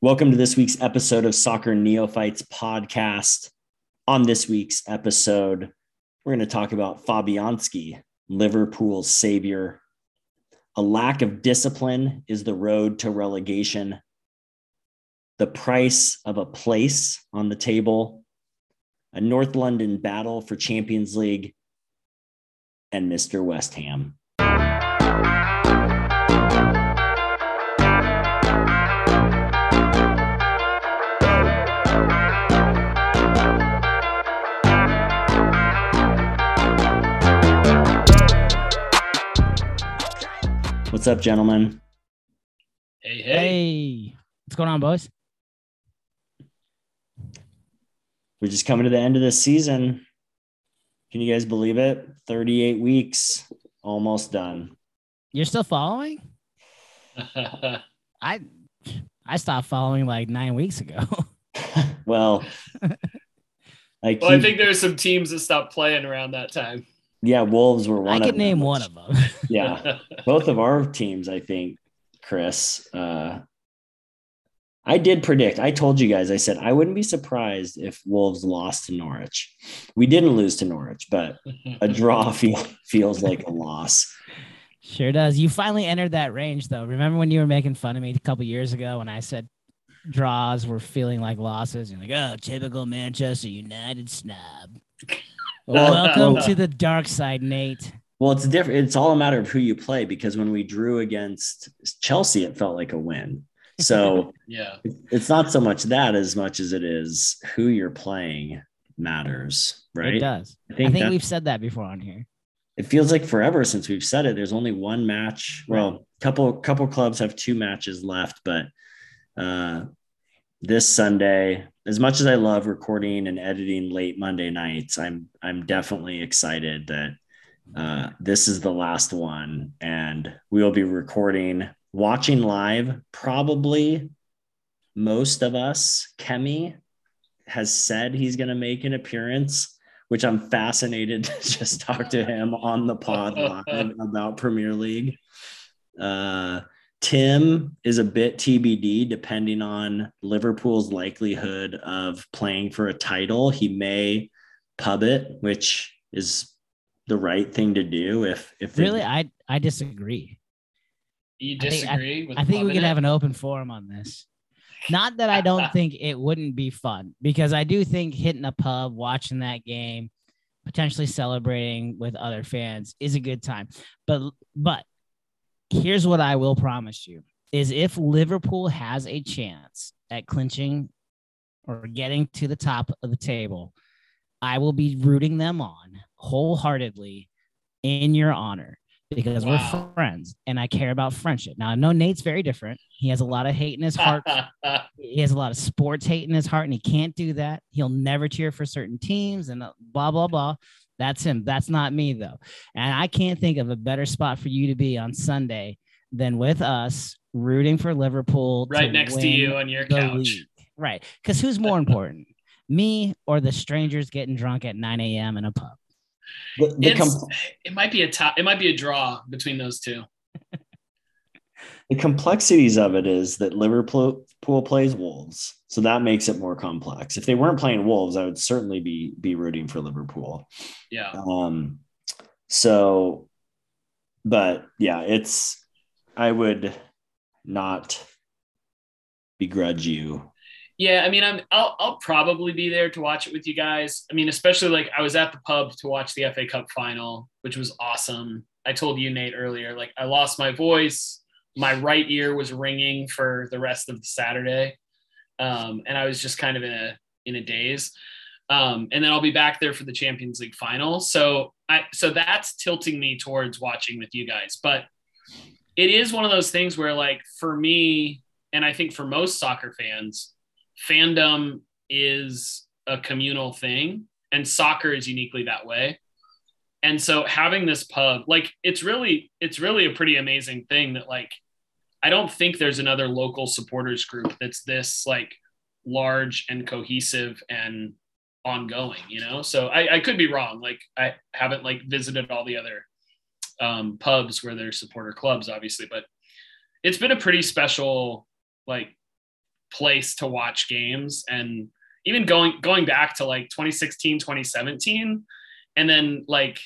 Welcome to this week's episode of Soccer Neophytes podcast. On this week's episode, we're going to talk about Fabianski, Liverpool's savior. A lack of discipline is the road to relegation. The price of a place on the table, a North London battle for Champions League, and Mr. West Ham. What's up, gentlemen? Hey, hey. Hey, what's going on, boys? We're just coming to the end of the season. Can you guys believe it? 38 weeks, almost done. You're still following? I I stopped following like nine weeks ago. well, I, keep, well, I think there's some teams that stopped playing around that time. Yeah, Wolves were one I could them. name one of them. Yeah, both of our teams, I think, Chris. Uh, I did predict. I told you guys. I said I wouldn't be surprised if Wolves lost to Norwich. We didn't lose to Norwich, but a draw feel, feels like a loss. Sure does. You finally entered that range, though. Remember when you were making fun of me a couple years ago when I said draws were feeling like losses? You're like, oh, typical Manchester United snob. Welcome to the dark side, Nate. Well, it's different. It's all a matter of who you play because when we drew against Chelsea, it felt like a win. So yeah. it's not so much that as much as it is who you're playing matters, right? It does. I I think, think we've said that before on here. it feels like forever since we've said it. There's only one match. Well, a couple couple clubs have two matches left, but uh, this Sunday, as much as I love recording and editing late Monday nights, I'm I'm definitely excited that uh, this is the last one, and we will be recording, watching live. Probably most of us. Kemi has said he's going to make an appearance which I'm fascinated to just talk to him on the pod about Premier League. Uh, Tim is a bit TBD depending on Liverpool's likelihood of playing for a title. He may pub it, which is the right thing to do. If if they- Really, I I disagree. You I think- disagree with I think we could in have an open forum on this. Not that I don't think it wouldn't be fun, because I do think hitting a pub, watching that game, potentially celebrating with other fans is a good time. But but here's what I will promise you is if Liverpool has a chance at clinching or getting to the top of the table, I will be rooting them on wholeheartedly in your honor because Wow. we're friends and I care about friendship. Now I know Nate's very different. He has a lot of hate in his heart. he has a lot of sports hate in his heart, and he can't do that. He'll never cheer for certain teams and uh, blah blah blah. That's him. That's not me though. And I can't think of a better spot for you to be on Sunday than with us rooting for Liverpool right next to you on your couch. league. Right. Because who's more important? Me or the strangers getting drunk at 9 a.m. in a pub? the, the, It's, com- it might be a top, it might be a draw between those two. the complexities of it is that Liverpool plays Wolves, so that makes it more complex. If they weren't playing Wolves, I would certainly be be rooting for Liverpool. Yeah. Um, so, but yeah, it's, I would not begrudge you. Yeah, I mean, I'm I'll I'll probably be there to watch it with you guys. I mean, especially like I was at the pub to watch the FA Cup final, which was awesome. I told you Nate earlier, like I lost my voice, my right ear was ringing for the rest of the Saturday, um, and I was just kind of in a in a daze. Um, and then I'll be back there for the Champions League final. So I so that's tilting me towards watching with you guys, but it is one of those things where like for me, and I think for most soccer fans fandom is a communal thing and soccer is uniquely that way and so having this pub like it's really it's really a pretty amazing thing that like i don't think there's another local supporters group that's this like large and cohesive and ongoing you know? So i, I could be wrong. Like i haven't like visited all the other um, pubs where there's supporter clubs obviously but it's been a pretty special like place to watch games. And even going going back to like 2016 2017 and then like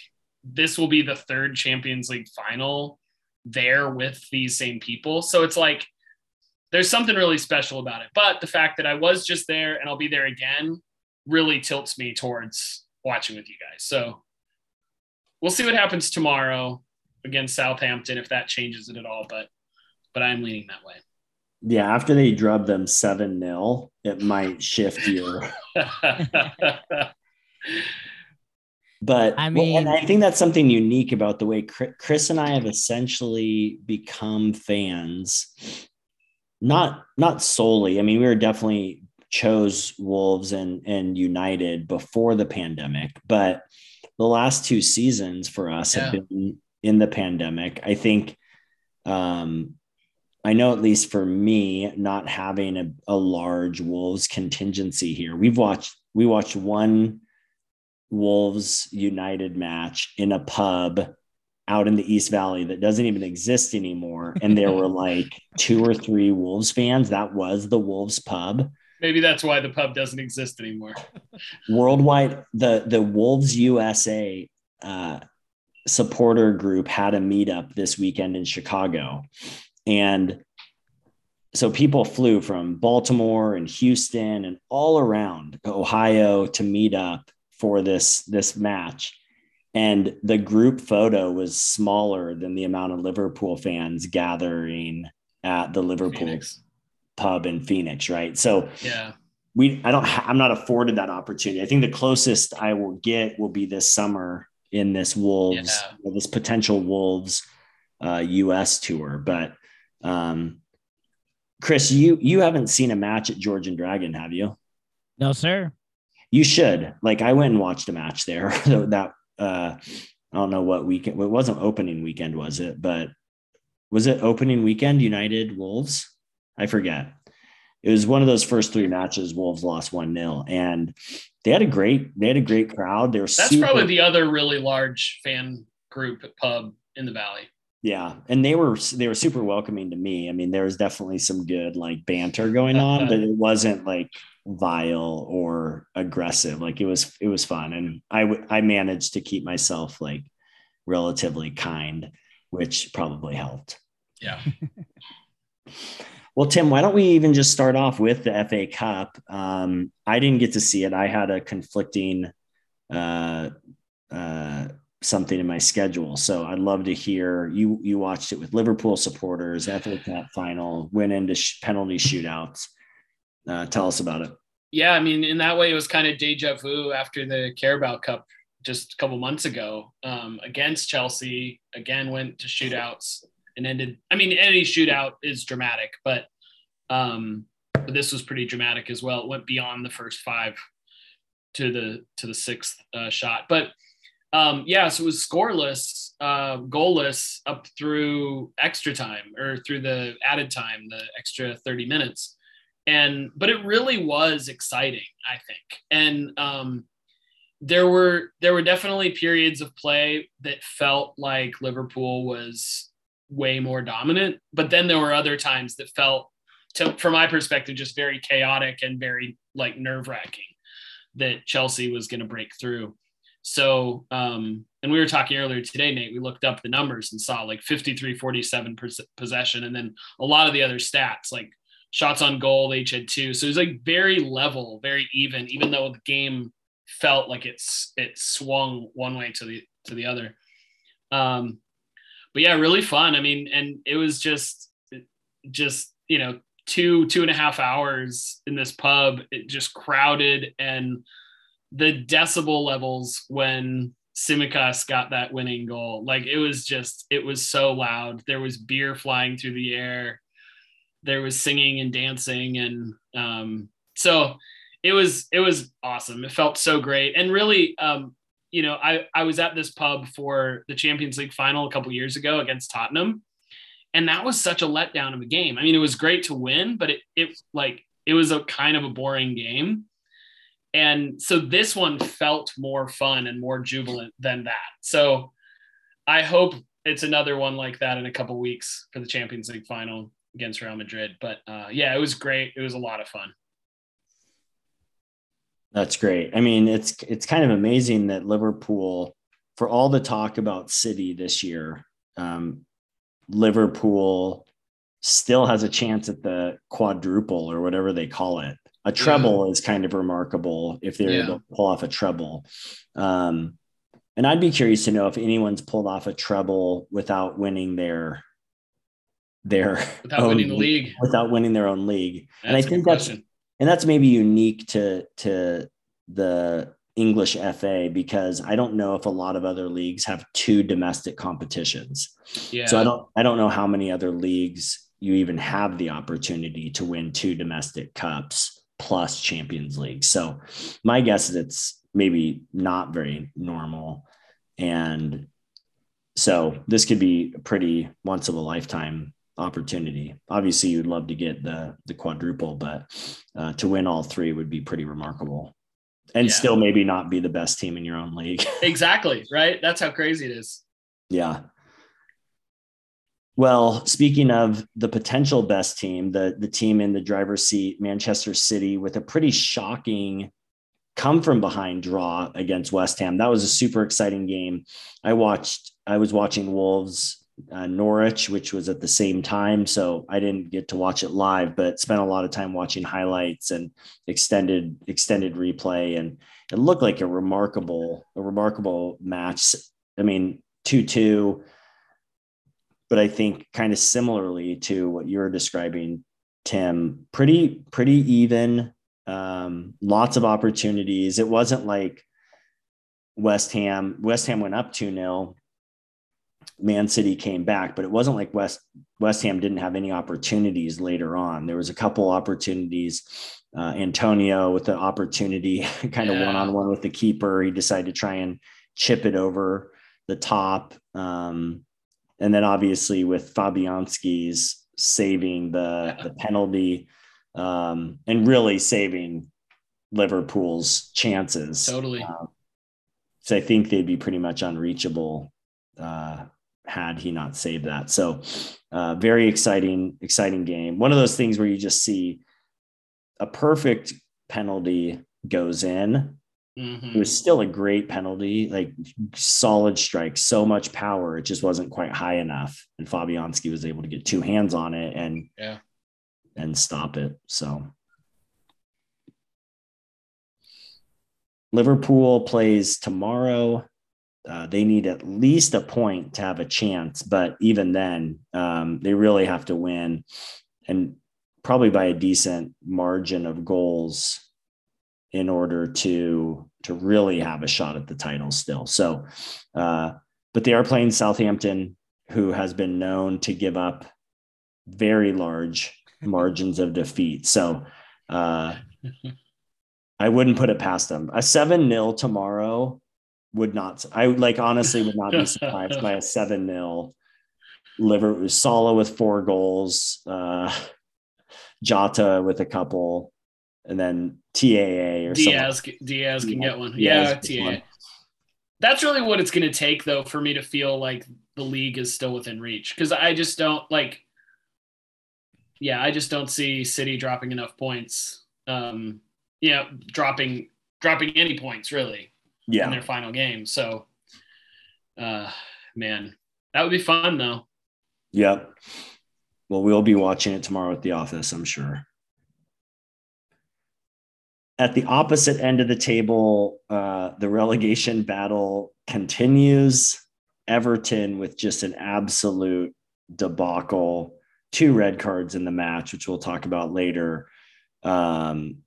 this will be the third champions league final there with these same people. So it's like there's something really special about it. But the fact that i was just there and i'll be there again really tilts me towards watching with you guys. So we'll see what happens tomorrow against southampton if that changes it at all but but i'm leaning that way. Yeah, after they drub them 7 0, it might shift your. but I mean, and I think that's something unique about the way Chris and I have essentially become fans. Not not solely. I mean, we were definitely chose Wolves and and United before the pandemic, but the last two seasons for us yeah. have been in the pandemic. I think um I know at least for me, not having a, a large Wolves contingency here, we've watched we watched one Wolves United match in a pub out in the East Valley that doesn't even exist anymore. And there were like two or three Wolves fans. That was the Wolves pub. Maybe that's why the pub doesn't exist anymore. Worldwide, the the Wolves USA uh, supporter group had a meetup this weekend in Chicago. And so people flew from Baltimore and Houston and all around Ohio to meet up for this this match. And the group photo was smaller than the amount of Liverpool fans gathering at the Liverpool Phoenix. pub in Phoenix, right? So yeah, we I don't I'm not afforded that opportunity. I think the closest I will get will be this summer in this Wolves, yeah. this potential Wolves uh, US tour, but um, Chris, you you haven't seen a match at George and Dragon, have you? No, sir. You should. Like I went and watched a match there. that uh, I don't know what weekend. It wasn't opening weekend, was it? But was it opening weekend? United Wolves. I forget. It was one of those first three matches. Wolves lost one 0 and they had a great they had a great crowd. They were that's super, probably the other really large fan group pub in the valley. Yeah, and they were they were super welcoming to me. I mean, there was definitely some good like banter going on, but it wasn't like vile or aggressive. Like it was it was fun, and I I managed to keep myself like relatively kind, which probably helped. Yeah. well, Tim, why don't we even just start off with the FA Cup? Um, I didn't get to see it. I had a conflicting uh, uh, something in my schedule. So I'd love to hear you. You watched it with Liverpool supporters, FA Cup final, went into sh- penalty shootouts. Uh, tell us about it. Yeah, I mean, in that way, it was kind of deja vu after the Carabao Cup just a couple months ago um, against Chelsea. Again, went to shootouts and ended. I mean, any shootout is dramatic, but um, but this was pretty dramatic as well. It went beyond the first five to the to the sixth uh, shot, but um, yeah, so it was scoreless, uh, goalless up through extra time or through the added time, the extra 30 minutes. And, but it really was exciting, I think. And um, there were, there were definitely periods of play that felt like Liverpool was way more dominant. But then there were other times that felt, to, from my perspective, just very chaotic and very like nerve wracking that Chelsea was going to break through. So, um, and we were talking earlier today, Nate, we looked up the numbers and saw like 53 47 possession, and then a lot of the other stats like shots on goal, they each had two. So it was like very level, very even, even though the game felt like it's it swung one way to the to the other. Um, but yeah, really fun. I mean, and it was just just you know two two and a half hours in this pub, it just crowded and the decibel levels when Tsimikas got that winning goal. Like it was just, it was so loud. There was beer flying through the air. There was singing and dancing. And um, so it was, it was awesome. It felt so great. And really, um, you know, I, I was at this pub for the Champions League final a couple years ago against Tottenham. And that was such a letdown of a game. I mean, it was great to win, but it, it like, it was a kind of a boring game and so this one felt more fun and more jubilant than that. So I hope it's another one like that in a couple weeks for the Champions League final. Against Real Madrid. But uh, yeah, it was great. It was a lot of fun. That's great. I mean, it's it's kind of amazing that Liverpool, for all the talk about City this year, um, Liverpool still has a chance at the quadruple or whatever they call it. A treble yeah. is kind of remarkable if they're yeah. able to pull off a treble. Um, and I'd be curious to know if anyone's pulled off a treble without winning their their without winning the league without winning their own league. That's and I think that's question. and that's maybe unique to to the English FA because I don't know if a lot of other leagues have two domestic competitions. Yeah. So I don't I don't know how many other leagues you even have the opportunity to win two domestic cups plus Champions League. So my guess is it's maybe not very normal. And so this could be a pretty once of a lifetime opportunity. Obviously, you'd love to get the the quadruple, but uh, to win all three would be pretty remarkable, and yeah. still maybe not be the best team in your own league. exactly right. That's how crazy it is. Yeah. Well, speaking of the potential best team, the the team in the driver's seat, Manchester City, with a pretty shocking come from behind draw against West Ham. That was a super exciting game. I watched. I was watching Wolves uh, Norwich, which was at the same time, so I didn't get to watch it live, but spent a lot of time watching highlights and extended extended replay, and it looked like a remarkable a remarkable match. I mean, two two but I think kind of similarly to what you're describing, Tim, pretty pretty even. Um, lots of opportunities. It wasn't like West Ham. West Ham went up two 0 Man City came back, but it wasn't like West West Ham didn't have any opportunities later on. There was a couple opportunities. Uh, Antonio with the opportunity, kind of one on one with the keeper. He decided to try and chip it over the top. Um, and then obviously with Fabianski's saving the the penalty um, and really saving Liverpool's chances. Totally. Uh, so I think they'd be pretty much unreachable uh, had he not saved that. So uh, very exciting, exciting game. One of those things where you just see a perfect penalty goes in Mm-hmm. It was still a great penalty, like solid strike, so much power. It just wasn't quite high enough. And Fabianski was able to get two hands on it and yeah, and stop it. So Liverpool plays tomorrow. Uh, they need at least a point to have a chance, but even then, um, they really have to win, and probably by a decent margin of goals in order to to really have a shot at the title still. So, uh, but they are playing Southampton, who has been known to give up very large margins of defeat. So, uh, I wouldn't put it past them. A seven 0 tomorrow would not. I would like honestly would not be surprised by a seven 0 Liver Salah with four goals, uh, Jota with a couple, and then TAA or Diaz. Something. Diaz can get one. yeah, TAA. One. That's really what it's going to take, though, for me to feel like the league is still within reach. Because I just don't like. Yeah, I just don't see City dropping enough points. Um, yeah, dropping dropping any points really. Yeah. In their final game, so, uh, man, that would be fun though. Yep. Well, we'll be watching it tomorrow at the office, I'm sure at the opposite end of the table, uh, the relegation battle continues. Everton with just an absolute debacle, two red cards in the match, which we'll talk about later. Um,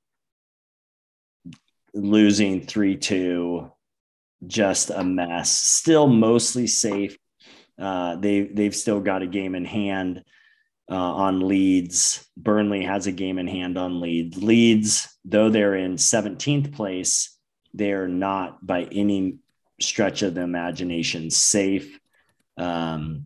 losing 3 2, just a mess. Still mostly safe. Uh, they, they've still got a game in hand uh, on Leeds. Burnley has a game in hand on Leeds. Leeds, though they're in 17th place, they're not by any stretch of the imagination safe. Um,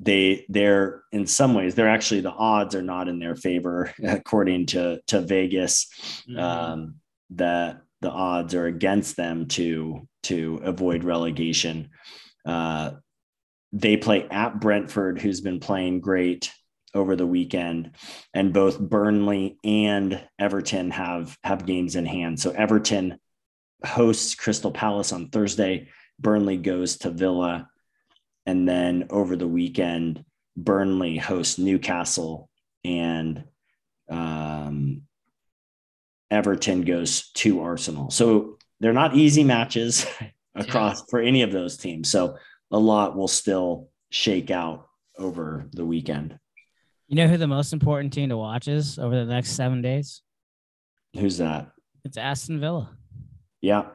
they they're in some ways they're actually the odds are not in their favor according to to Vegas. Mm-hmm. Um, that the odds are against them to to avoid relegation. Uh, they play at Brentford, who's been playing great over the weekend, and both Burnley and Everton have have games in hand. So Everton hosts Crystal Palace on Thursday. Burnley goes to Villa, and then over the weekend, Burnley hosts Newcastle, and um, Everton goes to Arsenal. So they're not easy matches across yeah. for any of those teams. So a lot will still shake out over the weekend. You know who the most important team to watch is over the next seven days? Who's that? It's Aston Villa. Yeah.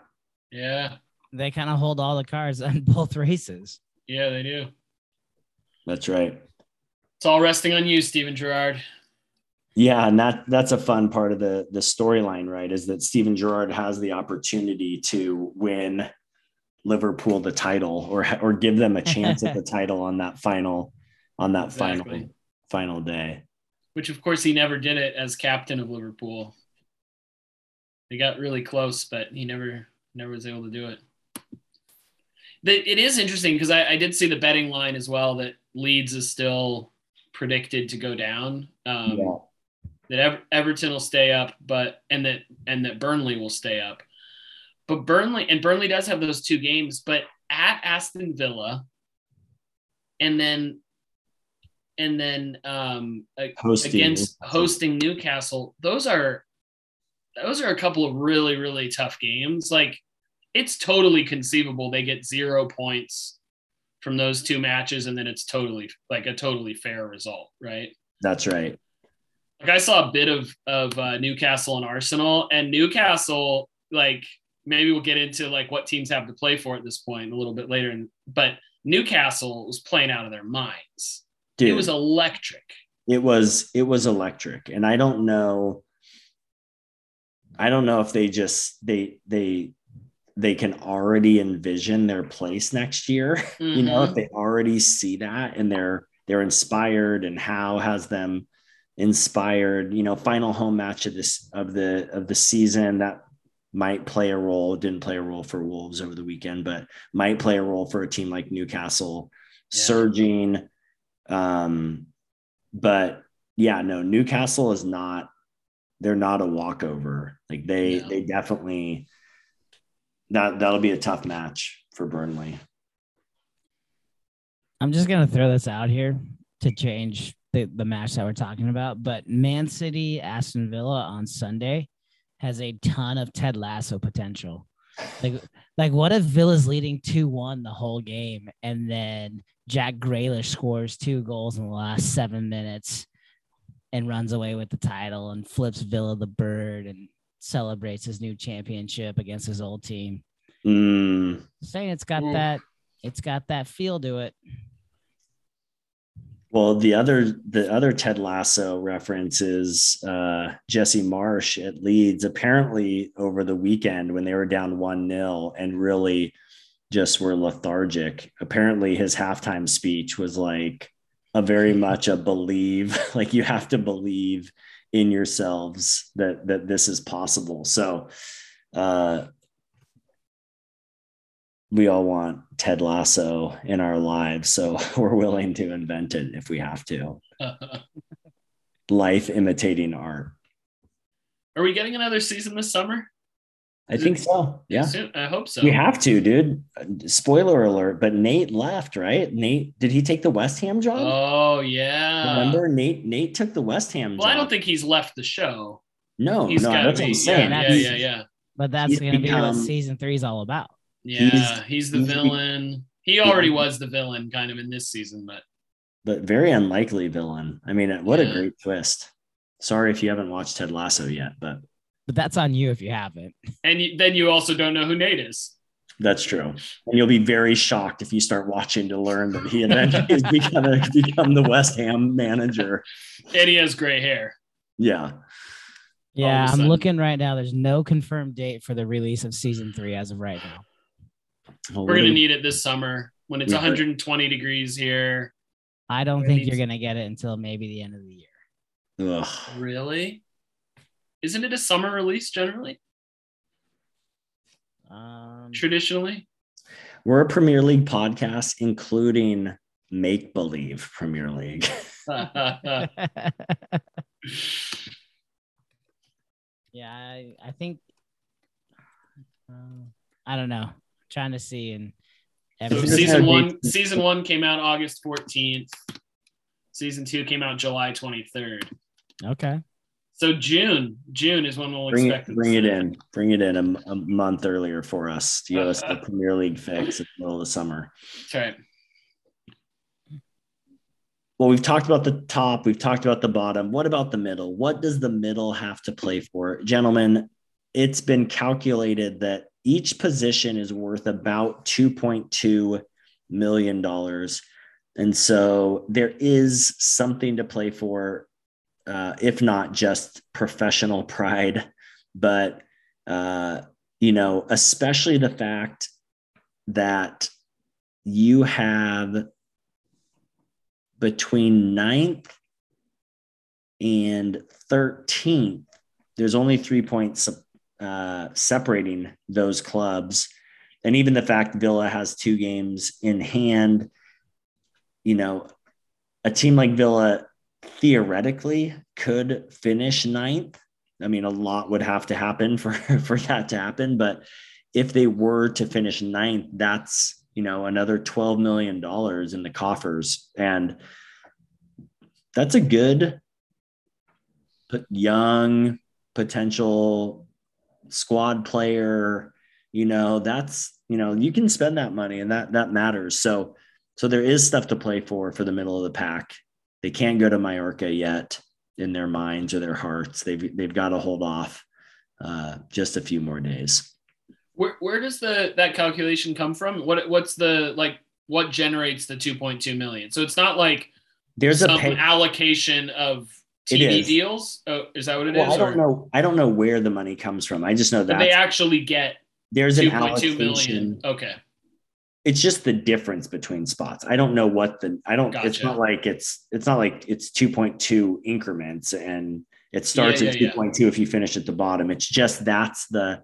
Yeah. They kind of hold all the cards on both races. Yeah, they do. That's right. It's all resting on you, Steven Gerrard. Yeah, and that that's a fun part of the the storyline, right? Is that Steven Gerrard has the opportunity to win Liverpool the title or or give them a chance at the title on that final on that exactly. final final day. Which of course he never did it as captain of Liverpool. They got really close, but he never never was able to do it. It is interesting because I, I, did see the betting line as well that Leeds is still predicted to go down. Um, yeah. That Ever- Everton will stay up, but and that and that Burnley will stay up. But Burnley and Burnley does have those two games, but at Aston Villa, and then and then um, hosting. against hosting Newcastle. Those are those are a couple of really really tough games. Like it's totally conceivable they get zero points from those two matches, and then it's totally like a totally fair result, right? That's right. Like I saw a bit of of uh, Newcastle and Arsenal, and Newcastle like maybe we'll get into like what teams have to play for at this point a little bit later. And but Newcastle was playing out of their minds. Dude, it was electric. It was it was electric, and I don't know. I don't know if they just they they they can already envision their place next year. Mm-hmm. You know, if mm-hmm. they already see that and they're they're inspired, and how has them inspired. You know, final home match of this of the of the season that might play a role, didn't play a role for Wolves over the weekend, but might play a role for a team like Newcastle yeah. surging. Um, but yeah, no, Newcastle is not, they're not a walkover. Like they, they definitely, that, that'll be a tough match for Burnley. I'm just going to throw this out here to change the, the match that we're talking about, but Man City, Aston Villa on Sunday has a ton of Ted Lasso potential. Like, like what if Villa's leading 2 1 the whole game and then Jack Grealish scores two goals in the last seven minutes and runs away with the title and flips Villa the bird and celebrates his new championship against his old team. Mm. Saying it's got that, it's got that feel to it. Well, the other the other Ted Lasso reference is uh, Jesse Marsch at Leeds. Apparently, over the weekend when they were down one 0 and really just were lethargic. Apparently, his halftime speech was like a very much a believe, like you have to believe in yourselves that that this is possible. So, uh, we all want Ted Lasso in our lives, so we're willing to invent it if we have to. Life imitating art. Are we getting another season this summer? I think so. Yeah. I hope so. We have to, dude. Spoiler alert, but Nate left, right? Nate, did he take the West Ham job? Oh, yeah. Remember Nate Nate took the West Ham well, job. I don't think he's left the show. No, he's no, that's be, what I'm saying. Yeah, yeah, yeah, yeah. But that's going to be what season three is all about. Yeah, he's, he's the he's villain. he already was the villain kind of in this season, but but very unlikely villain. I mean, what yeah. a great twist. Sorry if you haven't watched Ted Lasso yet, but but that's on you if you haven't. And you, then you also don't know who Nate is. That's true. And you'll be very shocked if you start watching to learn that he eventually has become, become the West Ham manager. And he has gray hair. Yeah. Yeah, I'm looking right now. There's no confirmed date for the release of season three as of right now. Well, We're gonna need it this summer when it's 120 degrees here. I don't think you're gonna get it until maybe the end of the year. Ugh. Really? Isn't it a summer release generally? Um, Traditionally, we're a Premier League podcast, including make believe Premier League. yeah, I, I think uh, I don't know. I'm trying to see and so season one season one came out August 14th. Season two came out July 23rd. Okay. So June, June is when we'll bring expect it. Bring it in. Bring it in a, a month earlier for us to give us the Premier League fix in the middle of the summer. That's right. Well, we've talked about the top. We've talked about the bottom. What about the middle? What does the middle have to play for, gentlemen? It's been calculated that each position is worth about two point two million dollars, and so there is something to play for uh, if not just professional pride, but uh, you know, especially the fact that you have between ninth and 13th, there's only three points uh, separating those clubs. And even the fact Villa has two games in hand, you know, a team like Villa theoretically could finish ninth. I mean, a lot would have to happen for, for that to happen. But if they were to finish ninth, that's, you know, another $12 million in the coffers. And that's a good, young potential squad player. You know, that's, you know, you can spend that money and that, that matters. So, so there is stuff to play for for the middle of the pack they can't go to Mallorca yet in their minds or their hearts. They've they've got to hold off uh, just a few more days. Where where does the that calculation come from? What what's the like what generates the 2.2 million? So it's not like there's some a pay- allocation of TV deals. Oh, is that what it well, is? I don't or? know. I don't know where the money comes from. I just know that they actually get there's an allocation. Million. Okay it's just the difference between spots. I don't know what the I don't gotcha. it's not like it's it's not like it's 2.2 increments and it starts yeah, yeah, at 2.2 yeah. if you finish at the bottom. It's just that's the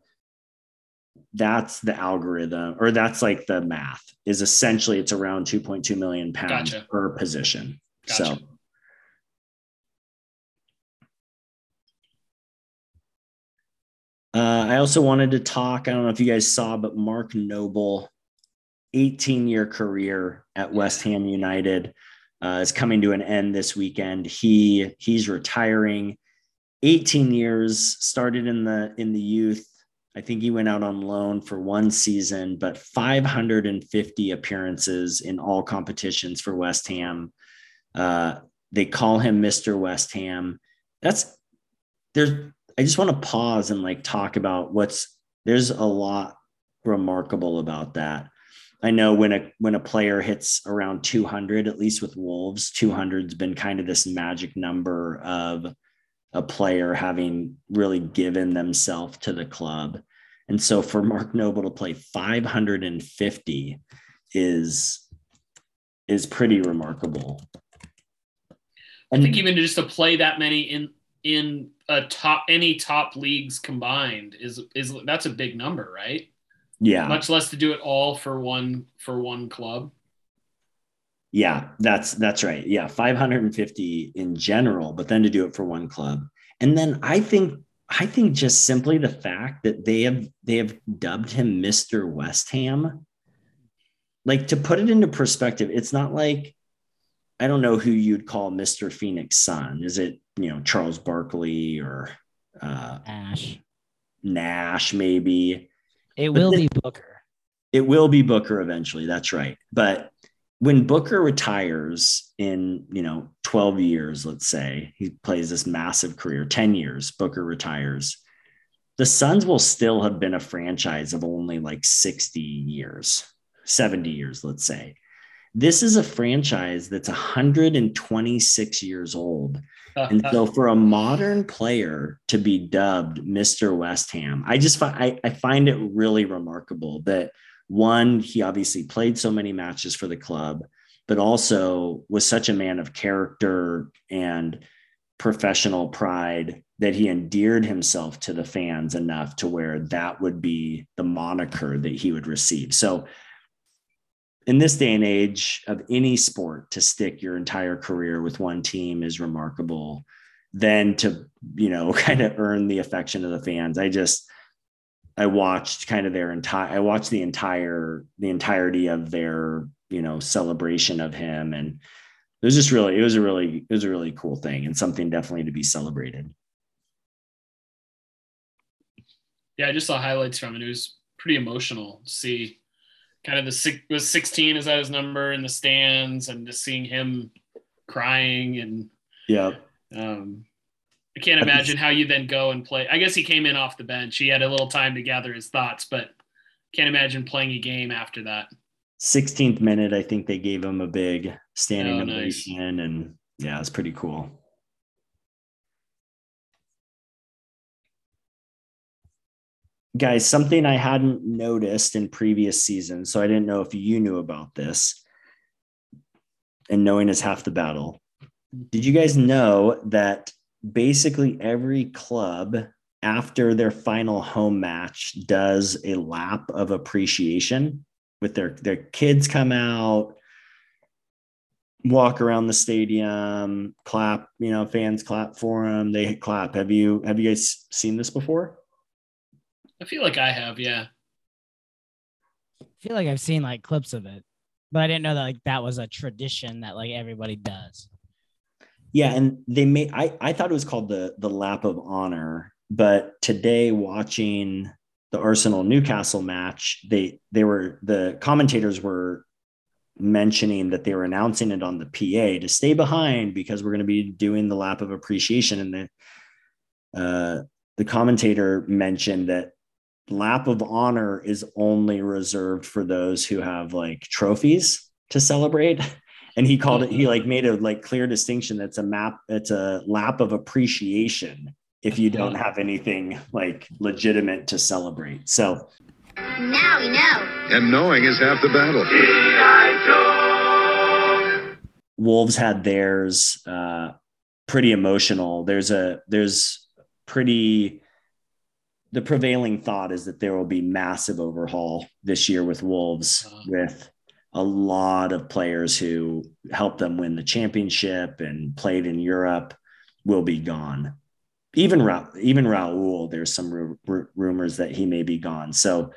that's the algorithm or that's like the math is essentially it's around 2.2 million pounds gotcha. per position. Gotcha. So Uh, I also wanted to talk. I don't know if you guys saw, but Mark Noble 18 year career at West Ham United uh, is coming to an end this weekend. He he's retiring. 18 years started in the in the youth. I think he went out on loan for one season, but 550 appearances in all competitions for West Ham. Uh, they call him Mr. West Ham. That's there's. I just want to pause and like talk about what's there's a lot remarkable about that. I know when a when a player hits around 200, at least with Wolves, 200's been kind of this magic number of a player having really given themselves to the club. And so for Mark Noble to play 550 is is pretty remarkable. I think even just to play that many in in a top any top leagues combined is is that's a big number, right? Yeah. Much less to do it all for one for one club. Yeah, that's that's right. Yeah, 550 in general, but then to do it for one club. And then I think I think just simply the fact that they have they have dubbed him Mr. West Ham. Like to put it into perspective, it's not like I don't know who you'd call Mr. Phoenix Sun. Is it, you know, Charles Barkley or uh Nash? Nash maybe. It will be Booker. It will be Booker eventually. That's right. But when Booker retires in, you know, 12 years, let's say, he plays this massive career, 10 years, Booker retires. The Suns will still have been a franchise of only like 60 years, 70 years, let's say. This is a franchise that's 126 years old and so for a modern player to be dubbed Mr. West Ham, I just find I, I find it really remarkable that one, he obviously played so many matches for the club, but also was such a man of character and professional pride that he endeared himself to the fans enough to where that would be the moniker that he would receive. So in this day and age of any sport to stick your entire career with one team is remarkable than to you know kind of earn the affection of the fans. I just i watched kind of their entire i watched the entire the entirety of their you know celebration of him. And it was just really it was a really it was a really cool thing and something definitely to be celebrated. Yeah i just saw highlights from it. It was pretty emotional to see kind of the six was 16 is that his number in the stands and just seeing him crying and yeah um I can't imagine how you then go and play. I guess he came in off the bench. He had a little time to gather his thoughts, but can't imagine playing a game after that. 16th minute, I think they gave him a big standing Oh, nice. ovation, and yeah, it's pretty cool. Guys, something I hadn't noticed in previous seasons, so I didn't know if you knew about this. And knowing is half the battle. Did you guys know that basically every club after their final home match does a lap of appreciation with their their kids come out walk around the stadium clap you know fans clap for them they clap have you have you guys seen this before I feel like I have, yeah. I feel like I've seen like clips of it, but I didn't know that like that was a tradition that like everybody does. yeah and they made i i thought it was called the the lap of honor but today watching the arsenal newcastle match they they were the commentators were mentioning that they were announcing it on the pa to stay behind because we're going to be doing the lap of appreciation and the uh the commentator mentioned that lap of honor is only reserved for those who have like trophies to celebrate. And he called it he like made a like clear distinction that's a map it's a lap of appreciation if you don't have anything like legitimate to celebrate. So Now we know. And knowing is half the battle. wolves had theirs uh pretty emotional. There's a there's pretty the prevailing thought is that there will be massive overhaul this year with wolves Uh. with a lot of players who helped them win the championship and played in Europe will be gone. Even Ra- even Raul, there's some ru- ru- rumors that he may be gone. So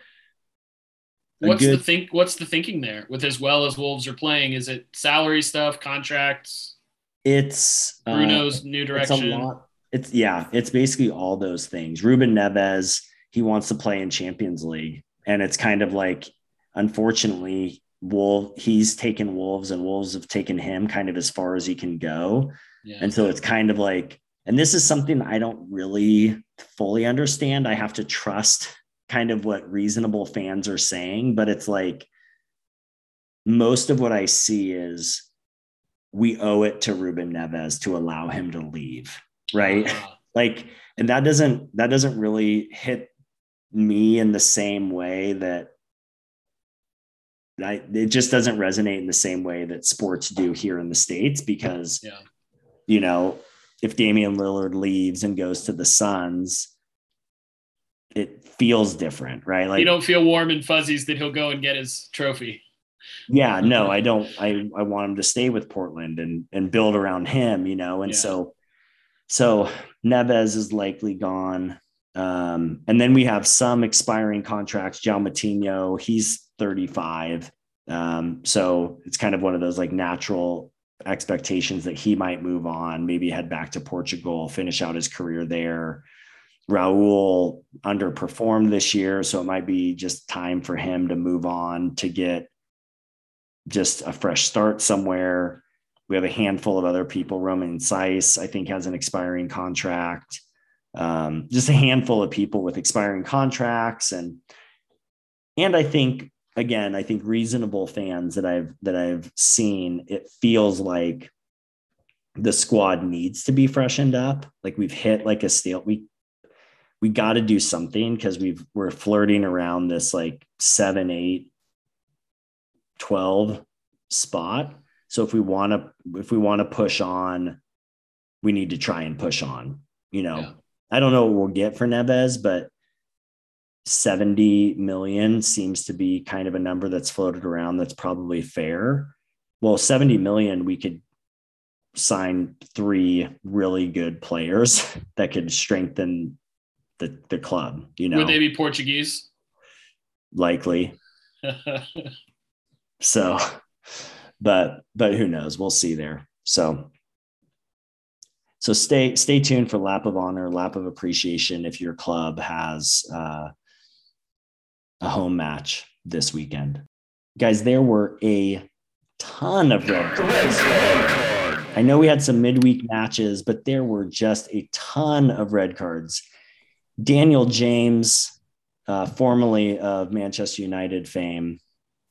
What's good- the think? What's the thinking there? With as well as Wolves are playing, is it salary stuff, contracts, it's uh, Bruno's new it's direction? a lot. It's yeah, it's basically all those things. Ruben Neves, he wants to play in Champions League, and it's kind of like, unfortunately, Wolf he's taken Wolves, and Wolves have taken him kind of as far as he can go, Yeah. and so it's kind of like, and this is something I don't really fully understand. I have to trust kind of what reasonable fans are saying, but it's like most of what I see is we owe it to Ruben Neves to allow him to leave right Uh, like and that doesn't that doesn't really hit me in the same way that I, it just doesn't resonate in the same way that sports do here in the states because yeah. you know if Damian Lillard leaves and goes to the Suns it feels different right like you don't feel warm and fuzzies that he'll go and get his trophy. yeah no i don't i i want him to stay with portland and and build around him you know and Yeah. so so neves is likely gone. Um and then we have some expiring contracts. João Moutinho, he's 35 um so it's kind of one of those like natural expectations that he might move on maybe head back to portugal finish out his career there. Raul underperformed this year, so it might be just time for him to move on to get just a fresh start somewhere. We have a handful of other people. Romain Saïss, I think, has an expiring contract. Um, just a handful of people with expiring contracts, and and I think again, I think reasonable fans that I've that I've seen, it feels like the squad needs to be freshened up. Like we've hit like a stale. We we got to do something because we've we're flirting around this like seven, eight, 12 spot. So if we want to if we want to push on, we need to try and push on. You know, Yeah. I don't know what we'll get for Neves, but 70 million seems to be kind of a number that's floated around that's probably fair. Well, 70 million, we could sign three really good players that could strengthen the, the club, you know. Would they be Portuguese? Likely. so but but who knows? We'll see there. So so stay stay tuned for lap of honor, lap of appreciation if your club has uh, a home match this weekend. Guys, there were a ton of red cards. I know we had some midweek matches, but there were just a ton of red cards. Daniel James, uh, formerly of Manchester United fame,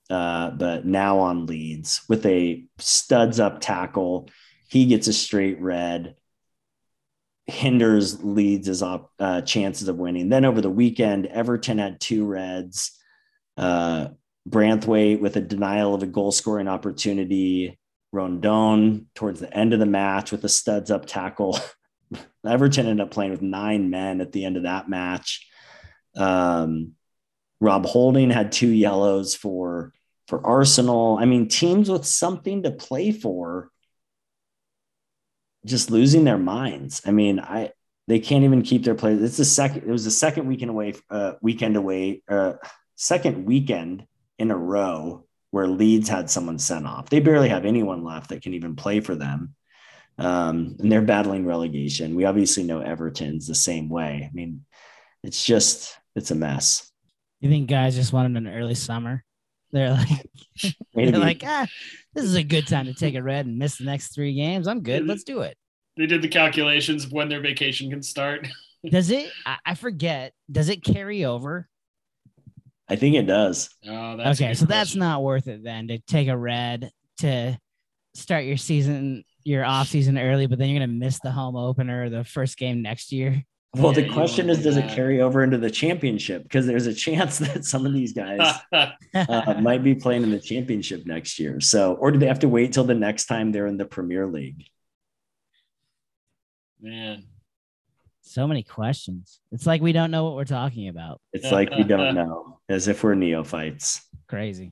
uh, but now on Leeds with a studs up tackle. He gets a straight red, hinders Leeds' op, uh, chances of winning. Then over the weekend, Everton had two reds. Uh, Branthwaite with a denial of a goal scoring opportunity. Rondon towards the end of the match with a studs up tackle. Everton ended up playing with nine men at the end of that match. Um, Rob Holding had two yellows for for Arsenal. I mean, teams with something to play for just losing their minds. I mean, I they can't even keep their players. It's the second. It was the second weekend away, uh, weekend away, uh, second weekend in a row where Leeds had someone sent off. They barely have anyone left that can even play for them, um, and they're battling relegation. We obviously know Everton's the same way. I mean, it's just it's a mess. You think guys just wanted an early summer? They're like, they're like, ah, this is a good time to take a red and miss the next three games. I'm good. Let's do it. They did the calculations of when their vacation can start. does it? I forget. Does it carry over? I think it does. Oh, okay, so question. that's not worth it then to take a red to start your season, your off season early, but then you're gonna miss the home opener, the first game next year. Well, yeah, the question is, does that. it carry over into the championship? Because there's a chance that some of these guys uh, might be playing in the championship next year. So, or do they have to wait till the next time they're in the Premier League? Man, so many questions. It's like we don't know what we're talking about. It's like we don't know, as if we're neophytes. Crazy.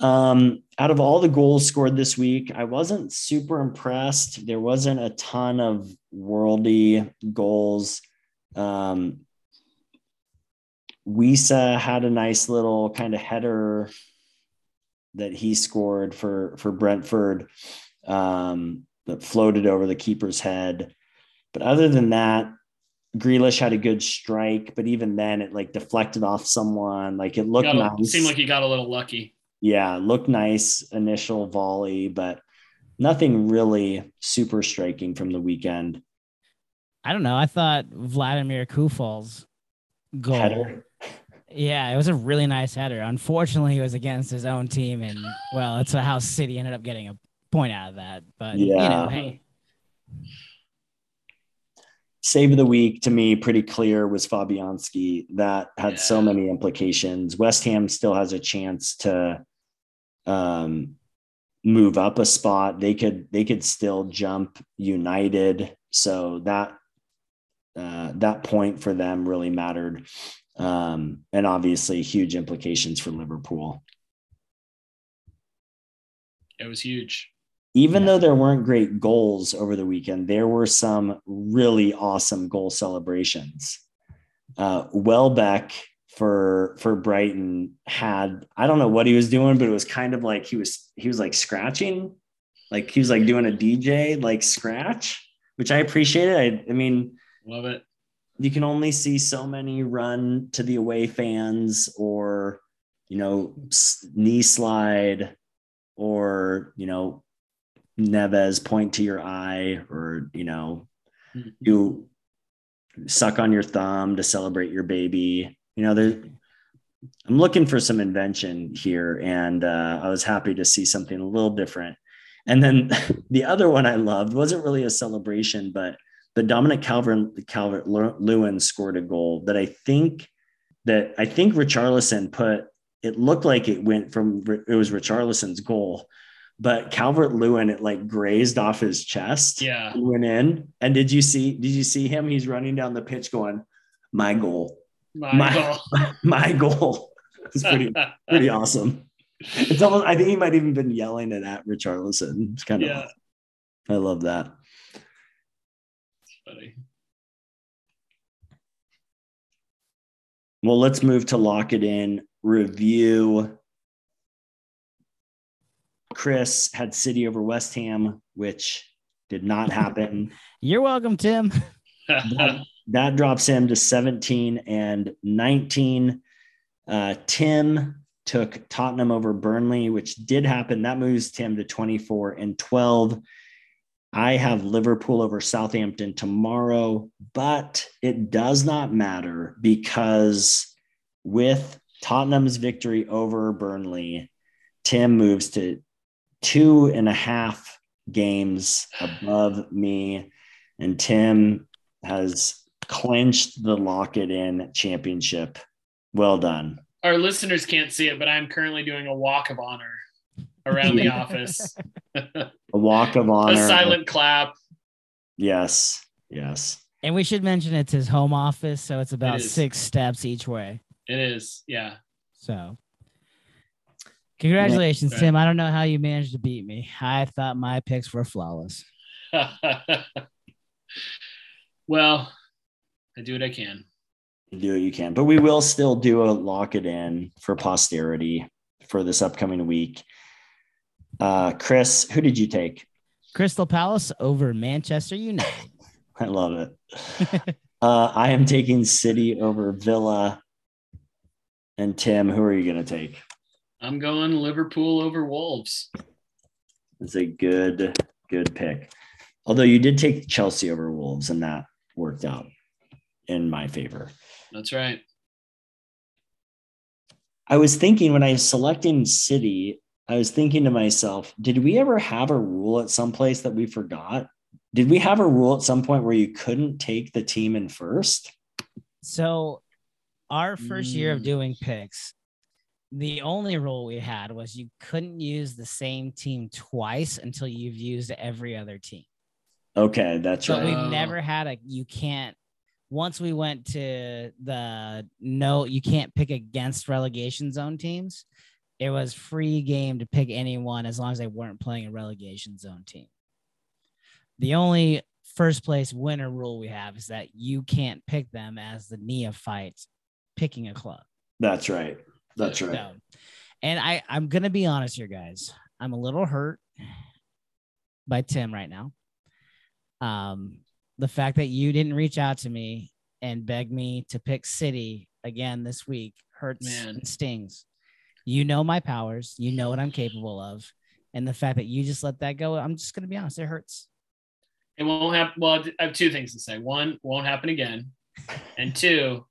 Um, out of all the goals scored this week, I wasn't super impressed. There wasn't a ton of worldy goals. Um, Wissa had a nice little kind of header that he scored for for Brentford um, that floated over the keeper's head. But other than that, Grealish had a good strike, but even then, it like deflected off someone. Like it looked nice. Seemed like he got a little lucky yeah, looked nice initial volley, but nothing really super striking from the weekend. I don't know. I thought Vladimir Coufal's goal. Header. Yeah, it was a really nice header. Unfortunately, he was against his own team, and well, that's how City ended up getting a point out of that. But yeah. you know, hey, save of the week to me pretty clear was Fabianski. That had yeah. so many implications. West Ham still has a chance to um, move up a spot. They could they could still jump United. So that uh, that point for them really mattered, um, and obviously huge implications for Liverpool. It was huge even yeah. though there weren't great goals over the weekend, there were some really awesome goal celebrations. Uh, Welbeck for for Brighton had I don't know what he was doing, but it was kind of like he was he was like scratching, like he was like doing a DJ like scratch, which I appreciated. I I mean, love it. You can only see so many run to the away fans or you know knee slide or you know Neves point to your eye or, you know, mm-hmm. you suck on your thumb to celebrate your baby. You know, there, I'm looking for some invention here, and uh, I was happy to see something a little different. And then the other one I loved wasn't really a celebration, but the Dominic Calvert Calvert Lewin scored a goal that I think that I think Richarlison put. It looked like it went from it was Richarlison's goal, but Calvert Lewin it like grazed off his chest. Yeah. Went in. And did you see did you see him? He's running down the pitch going, my goal. My, My- goal. My goal. It's pretty pretty awesome. It's almost I think he might even been yelling it at Richarlison. It's kind of Yeah. I love that. Funny. Well, let's move to lock it in. Review. Chris had City over West Ham, which did not happen. You're welcome, Tim. that, that drops him to 17 and 19. Uh, Tim took Tottenham over Burnley, which did happen. That moves Tim to 24 and 12. I have Liverpool over Southampton tomorrow, but it does not matter because with Tottenham's victory over Burnley, Tim moves to two and a half games above me, and Tim has clinched the lock it in championship. Well done. Our listeners can't see it, but I'm currently doing a walk of honor around the office. A walk of honor. A silent clap. Yes. Yes. And we should mention it's his home office, so it's about is. six steps each way. It is. Yeah. So, congratulations, Right. Tim. I don't know how you managed to beat me. I thought my picks were flawless. well, I do what I can. You do what you can, but we will still do a lock it in for posterity for this upcoming week. Uh, Chris, who did you take? Crystal Palace over Manchester United. I love it. uh, I am taking City over Villa. And Tim, who are you going to take? I'm going Liverpool over Wolves. It's a good, good pick. Although you did take Chelsea over Wolves, and that worked out in my favor. That's right. I was thinking when I was selecting City, I was thinking to myself, did we ever have a rule at some place that we forgot? Did we have a rule at some point where you couldn't take the team in first? So, our first year of Mm. doing picks, the only rule we had was you couldn't use the same team twice until you've used every other team. Okay, that's But right. we've Oh. never had a you can't once we went to the no you can't pick against relegation zone teams it was free game to pick anyone as long as they weren't playing a relegation zone team the only first place winner rule we have is that you can't pick them as the neophyte picking a club That's right. That's right. so, and I, I'm gonna be honest here, guys. I'm a little hurt by Tim right now. Um, the fact that you didn't reach out to me and beg me to pick City again this week hurts Man. and stings. You know my powers. You know what I'm capable of, and the fact that you just let that go, I'm just gonna be honest. It hurts. It won't happen. Well, I have two things to say. One, won't happen again. And two,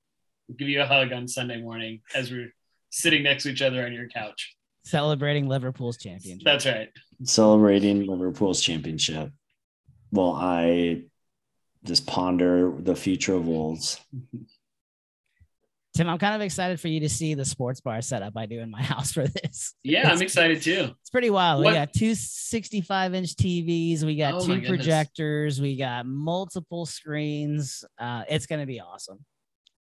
we'll give you a hug on Sunday morning as we're sitting next to each other on your couch. Celebrating Liverpool's championship. That's right. Celebrating Liverpool's championship. Well, I just ponder the future of Wolves. Tim, I'm kind of excited for you to see the sports bar setup I do in my house for this. Yeah, I'm excited too. It's pretty wild. What- We got two 65 inch TVs. We got Oh my two projectors. We got multiple screens. Uh, it's going to be awesome.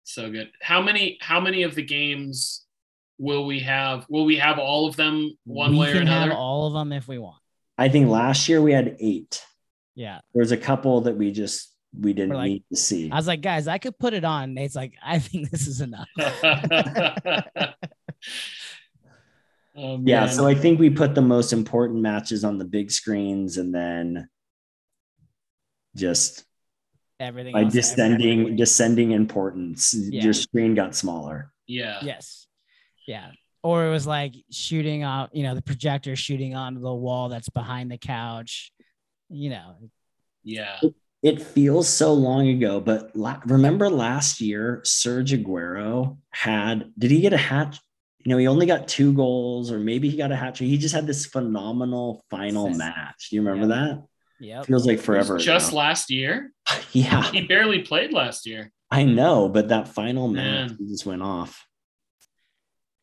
So good. How many? How many of the games will we have? Will we have all of them one we way or another? have all of them if we want. I think last year we had eight. Yeah. There's a couple that we just we didn't like- need to see. I was like, guys, I could put it on. Nate's like, I think this is enough. Oh, yeah, so I think we put the most important matches on the big screens and then just Everything by descending everything. descending importance, Yeah. your screen got smaller. yeah. Yes. Yeah. Or it was like shooting out, you know, the projector shooting onto the wall that's behind the couch. You know, Yeah. It feels so long ago, but la- remember last year, Serge Aguero had, did he get a hat? You know, he only got two goals, or maybe he got a hat trick. He just had this phenomenal final Yes. match. Do you remember that? Yeah. Feels like forever. just ago. last year. yeah, He barely played last year. I know, but that final match Man. he just went off.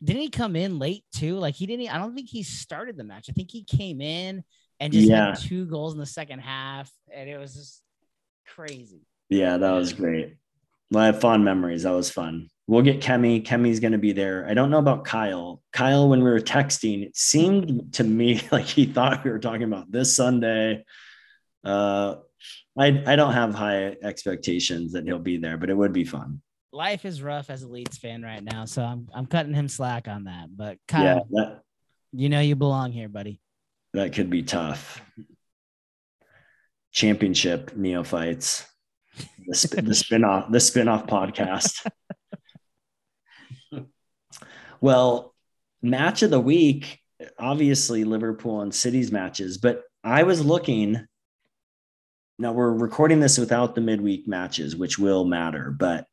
didn't he come in late too? Like he didn't. I don't think he started the match. I think he came in and just Yeah. had two goals in the second half, and it was just crazy. Yeah, that was great. Well, I have fond memories. That was fun. We'll get Kemi. Kemi's going to be there. I don't know about Kyle. Kyle, when we were texting, it seemed to me like he thought we were talking about this Sunday. Uh, I I don't have high expectations that he'll be there, but it would be fun. Life is rough as a Leeds fan right now, so I'm I'm cutting him slack on that. But Kyle, Yeah, that you know you belong here, buddy. that could be tough. Championship neophytes. The, sp- the spin-off the spin-off podcast. well, match of the week, obviously Liverpool and City's matches, but I was looking. Now we're recording this without the midweek matches, which will matter, but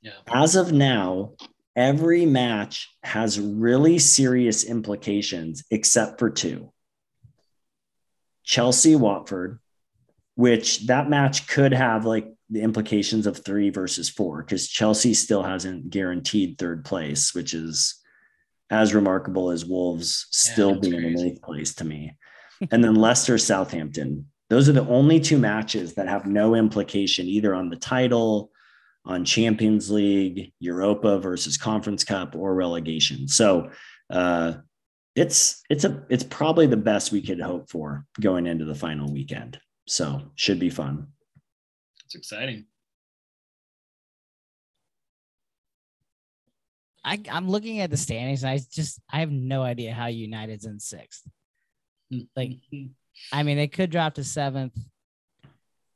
Yeah. as of now, every match has really serious implications except for two. Chelsea Watford, which that match could have like the implications of three versus four, because Chelsea still hasn't guaranteed third place, which is as remarkable as Wolves still that's being in eighth place to me. and then Leicester Southampton. Those are the only two matches that have no implication either on the title, on Champions League, Europa versus Conference Cup, or relegation. So uh, it's it's a it's probably the best we could hope for going into the final weekend. So should be fun. It's exciting. I, I'm looking at the standings and I just I have no idea how United's in sixth. Like- I mean, they could drop to seventh,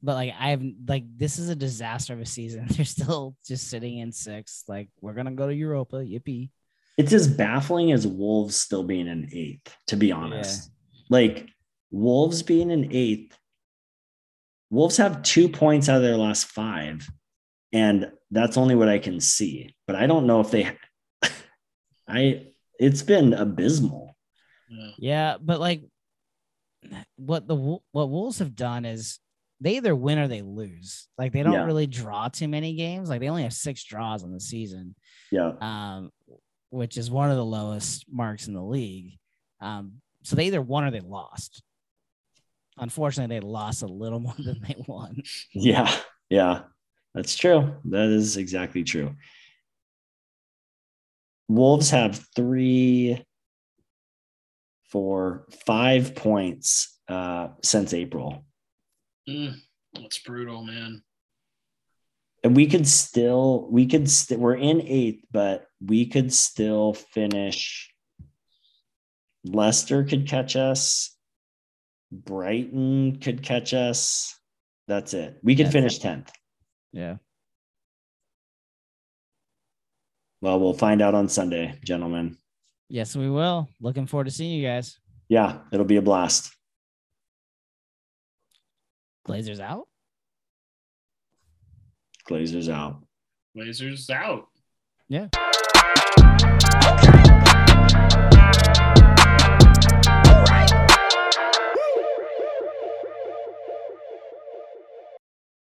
but like I have like this is a disaster of a season. They're still just sitting in sixth. Like we're gonna go to Europa. Yippee! It's as baffling as Wolves still being in eighth, to be honest. Like Wolves being in eighth, Wolves have two points out of their last five, and that's only what I can see. But I don't know if they. I it's been abysmal. Yeah. Yeah, but like what the what Wolves have done is they either win or they lose. Like they don't Yeah. really draw too many games. Like they only have six draws on the season. Yeah, um, which is one of the lowest marks in the league. Um, so they either won or they lost. Unfortunately, they lost a little more than they won. yeah, yeah. That's true. That is exactly true. Wolves have three, four, five points uh, since April. Mm, that's brutal, man. and we could still we could st- we're in eighth but we could still finish leicester could catch us brighton could catch us that's it we could That's finish 10th Yeah. well we'll find out on sunday gentlemen Yes, we will. Looking forward to seeing you guys. yeah it'll be a blast Glazers out. glazers out Blazers out. Yeah.